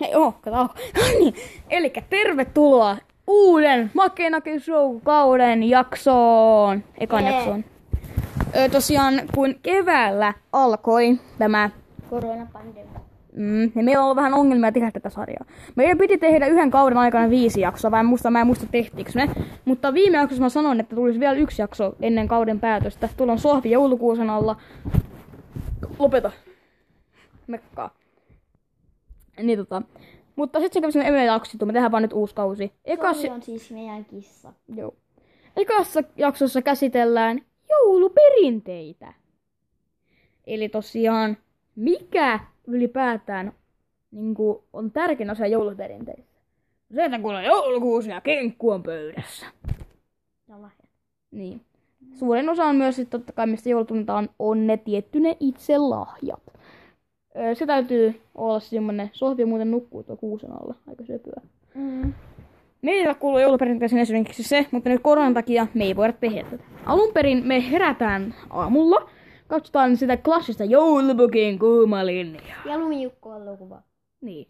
Hei, oh, kato. No niin, eli tervetuloa uuden Makenake Show-kauden jaksoon. Ekan jaksoon. Ö, tosiaan, kun keväällä alkoi tämä Koronapandemia. Mm, ja meillä on ollut vähän ongelmia tehdä tätä sarjaa. Meidän piti tehdä yhden kauden aikana viisi jaksoa, vai en muista, mä en muista tehtiinkö ne. Mutta viime jaksossa mä sanoin, että tulisi vielä yksi jakso ennen kauden päätöstä. Tuolla on sohvi joulukuusen alla. Lopeta. Mekkaa. Niin tota. Mutta sitten se kävi sinne emme jaksittu, me tehdään vaan nyt uusi kausi. Ekas, Sohi on siis meidän kissa. joo. Ekassa jaksossa käsitellään jouluperinteitä. Eli tosiaan, mikä ylipäätään niin on tärkein osa jouluperinteistä? Se, että kun on joulukuusi ja kenkku on pöydässä. Ja lahjat. Niin. Suurin osa on myös, että totta kai, mistä joulutunnetaan, on ne tietty ne itse lahjat. Se täytyy olla semmonen, sohvi muuten nukkuu tuo kuusen alla, aika söpöä. Mm. Meillä kuuluu jouluperinteeseen esimerkiksi se, mutta nyt koronan takia me ei voida tehdä tätä. Alun perin me herätään aamulla, katsotaan sitä klassista joulupukin kuumalinjaa. Ja lumijukko on lukuva. Niin.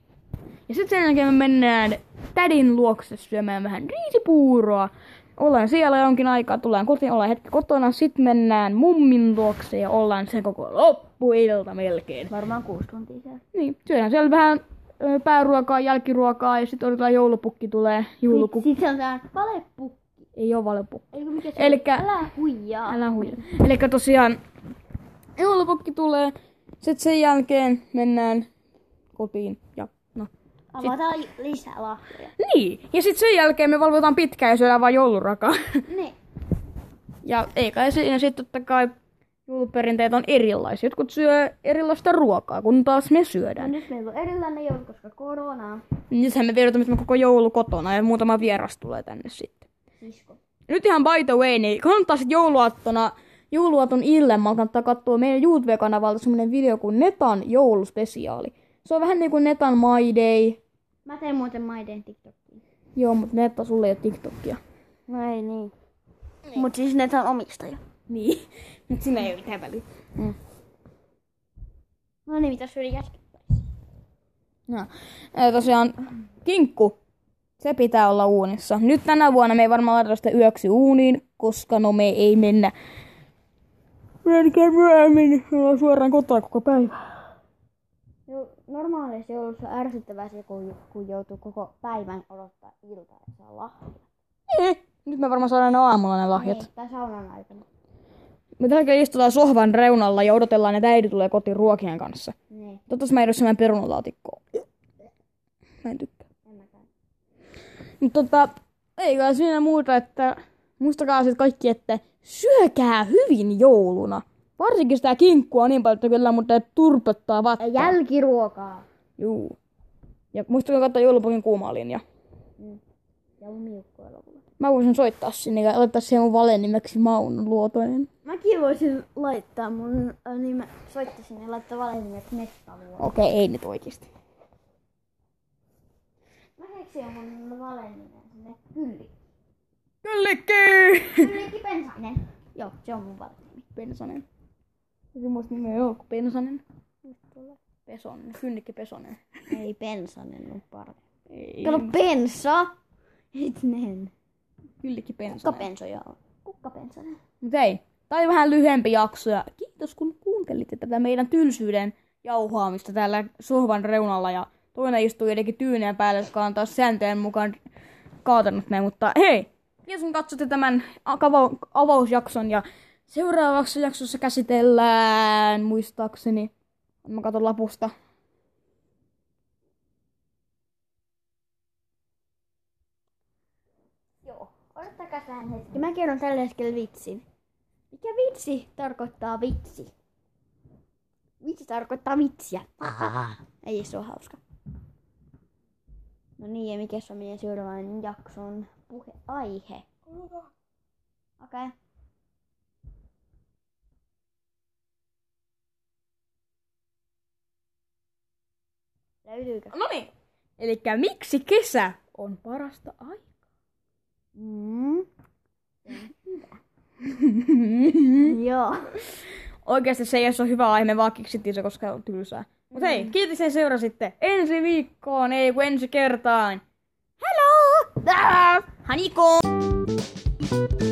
Ja sitten sen jälkeen me mennään tädin luokse syömään vähän riisipuuroa. Ollaan siellä jonkin aikaa, tullaan kotiin, ollaan hetki kotona, sitten mennään mummin luokse ja ollaan sen koko loppuilta melkein. Varmaan kuusi tuntia siellä. Niin, syödään siellä vähän pääruokaa, jälkiruokaa ja sitten odotetaan joulupukki tulee. Joulukukki. Sitten se on tää valepukki. Ei ole valepukki. Eikö mikä se Elikkä-? Älä huijaa. Älä huija. Eli tosiaan joulupukki tulee, sitten sen jälkeen mennään kotiin ja no. Avataan li- lisää lahjoja. Niin, ja sitten sen jälkeen me valvotaan pitkään ja syödään vaan joulurakaa. Niin. ja ei kai siinä sitten totta kai jouluperinteet on erilaisia. Jotkut syö erilaista ruokaa, kun taas me No syödään. nyt meillä on erilainen joulu, koska korona. Nythän me vietetään me koko joulu kotona ja muutama vieras tulee tänne sitten. Sisko. Nyt ihan by the way, niin kannattaa sitten jouluaattona, jouluaaton illemmalla kannattaa katsoa meidän YouTube-kanavalta semmonen video kuin Netan jouluspesiaali. Se on vähän niin kuin Netan My Day. Mä teen muuten maiden TikTokiin. Joo, mutta Netta, sulle ei ole TikTokia. No ei niin. niin. Mut siis ne on omistaja. Niin, mutta sinä ei ole mitään väliä. Mm. No niin, mitä syödä jätkättäisiin? No. Ja tosiaan, kinkku, se pitää olla uunissa. Nyt tänä vuonna me ei varmaan laiteta sitä yöksi uuniin, koska no me ei mennä. Menkää myöhemmin, me ollaan suoraan kotona koko päivä. Jo, normaalisti joulussa ärsyttävää se, kun, kun joutuu koko päivän odottaa iltaa ja saa lahjat. Eh, nyt me varmaan saadaan ne aamulla ne lahjat. Niin, tai saunan aikana. Me tälläkin istutaan sohvan reunalla ja odotellaan, että äiti tulee kotiin ruokien kanssa. Niin, Toivottavasti mä ole semmoinen perunalaatikko. Mä en tykkää. Mutta tota, ei kai siinä muuta, että muistakaa sitten kaikki, että syökää hyvin jouluna. Varsinkin sitä kinkkua niin paljon, että kyllä mutta turpottaa Ja vattaa. jälkiruokaa. Juu. Ja muistakaa katsoa joulupukin kuumaa linja. Mm. Ja lumiukko elokuva. Mä voisin soittaa sinne ja laittaa siihen mun valenimeksi Mauno Luotonen. Mäkin voisin laittaa mun äh, nimen, soittaisin ja laittaa valehnimeksi Mestaluo. Okei, ei nyt oikeesti. Mä keksin mun valehnimen sinne Kylli. Kyllikki! Kyllikki Pensainen. Joo, se on mun valenimi. Pensanen. Joku muista nimeä joo, kuin Pensanen. Pesonen. Kyllikki Pesonen. Ei Pensanen on parempi. Ei. Kato Pensa! Etnen. Kyllikki Kukka Pensanen. Pensoja on. Kukka Pensanen. Mut ei. Tää oli vähän lyhyempi jakso ja kiitos kun kuuntelitte tätä meidän tylsyyden jauhaamista täällä sohvan reunalla ja toinen istuu jotenkin tyyneen päälle, jotka on taas sääntöjen mukaan kaatanut ne, mutta hei! Kiitos kun katsotte tämän avausjakson ja seuraavassa jaksossa käsitellään, muistaakseni, mä katson lapusta, Joo. Odottakaa tähän hetki. Mä kerron tällä hetkellä vitsin. Mikä vitsi tarkoittaa vitsi? Vitsi tarkoittaa vitsiä. Ei se ole hauska. No niin, ja mikä se on meidän seuraavan jakson puheaihe? Okei. Okay. Löytyykö? No niin. Eli miksi kesä on parasta aikaa? Mm. Joo. Oikeasti se ei ole hyvä aihe, me vaan keksittiin se, koska on tylsää. Mutta hei, kiitos sen seurasitte. Ensi viikkoon, ei kun ensi kertaan. だーハニコーン。